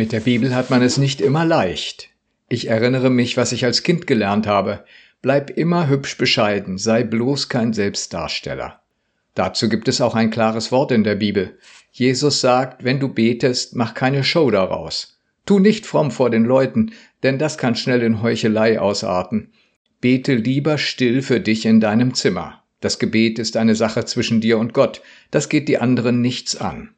Mit der Bibel hat man es nicht immer leicht. Ich erinnere mich, was ich als Kind gelernt habe. Bleib immer hübsch bescheiden, sei bloß kein Selbstdarsteller. Dazu gibt es auch ein klares Wort in der Bibel. Jesus sagt, wenn du betest, mach keine Show daraus. Tu nicht fromm vor den Leuten, denn das kann schnell in Heuchelei ausarten. Bete lieber still für dich in deinem Zimmer. Das Gebet ist eine Sache zwischen dir und Gott, das geht die anderen nichts an.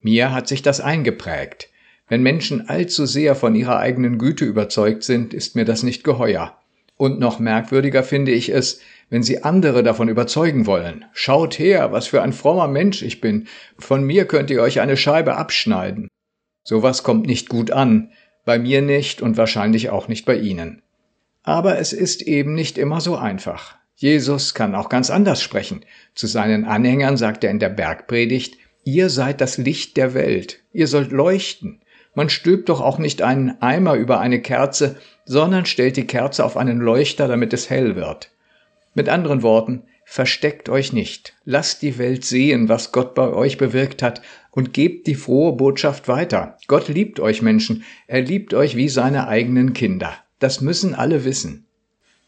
Mir hat sich das eingeprägt. Wenn Menschen allzu sehr von ihrer eigenen Güte überzeugt sind, ist mir das nicht geheuer. Und noch merkwürdiger finde ich es, wenn sie andere davon überzeugen wollen. Schaut her, was für ein frommer Mensch ich bin. Von mir könnt ihr euch eine Scheibe abschneiden. Sowas kommt nicht gut an, bei mir nicht und wahrscheinlich auch nicht bei Ihnen. Aber es ist eben nicht immer so einfach. Jesus kann auch ganz anders sprechen. Zu seinen Anhängern sagt er in der Bergpredigt, Ihr seid das Licht der Welt, ihr sollt leuchten. Man stülpt doch auch nicht einen Eimer über eine Kerze, sondern stellt die Kerze auf einen Leuchter, damit es hell wird. Mit anderen Worten, versteckt euch nicht, lasst die Welt sehen, was Gott bei euch bewirkt hat, und gebt die frohe Botschaft weiter. Gott liebt euch Menschen, er liebt euch wie seine eigenen Kinder. Das müssen alle wissen.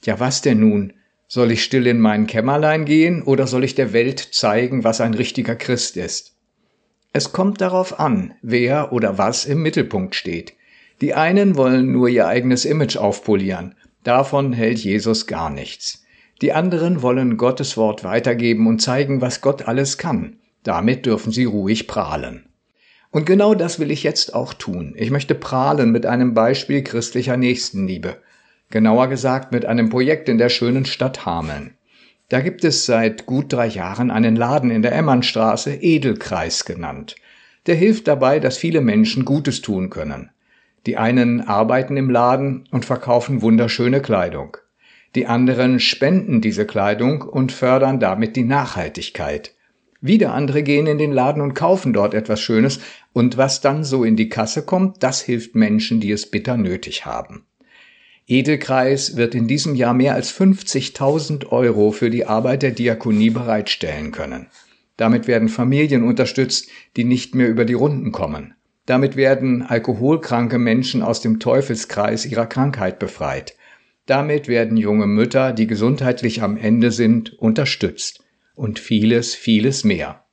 Ja, was denn nun? Soll ich still in mein Kämmerlein gehen oder soll ich der Welt zeigen, was ein richtiger Christ ist? Es kommt darauf an, wer oder was im Mittelpunkt steht. Die einen wollen nur ihr eigenes Image aufpolieren. Davon hält Jesus gar nichts. Die anderen wollen Gottes Wort weitergeben und zeigen, was Gott alles kann. Damit dürfen sie ruhig prahlen. Und genau das will ich jetzt auch tun. Ich möchte prahlen mit einem Beispiel christlicher Nächstenliebe. Genauer gesagt mit einem Projekt in der schönen Stadt Hameln. Da gibt es seit gut drei Jahren einen Laden in der Emmernstraße, Edelkreis genannt. Der hilft dabei, dass viele Menschen Gutes tun können. Die einen arbeiten im Laden und verkaufen wunderschöne Kleidung. Die anderen spenden diese Kleidung und fördern damit die Nachhaltigkeit. Wieder andere gehen in den Laden und kaufen dort etwas Schönes, und was dann so in die Kasse kommt, das hilft Menschen, die es bitter nötig haben. Edelkreis wird in diesem Jahr mehr als 50.000 Euro für die Arbeit der Diakonie bereitstellen können. Damit werden Familien unterstützt, die nicht mehr über die Runden kommen. Damit werden alkoholkranke Menschen aus dem Teufelskreis ihrer Krankheit befreit. Damit werden junge Mütter, die gesundheitlich am Ende sind, unterstützt. Und vieles, vieles mehr.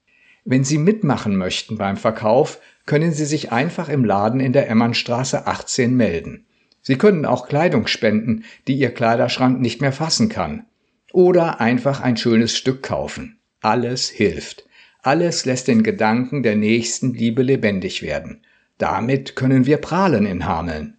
Wenn Sie mitmachen möchten beim Verkauf, können Sie sich einfach im Laden in der Emmernstraße 18 melden. Sie können auch Kleidung spenden, die Ihr Kleiderschrank nicht mehr fassen kann. Oder einfach ein schönes Stück kaufen. Alles hilft. Alles lässt den Gedanken der nächsten Liebe lebendig werden. Damit können wir prahlen in Hameln.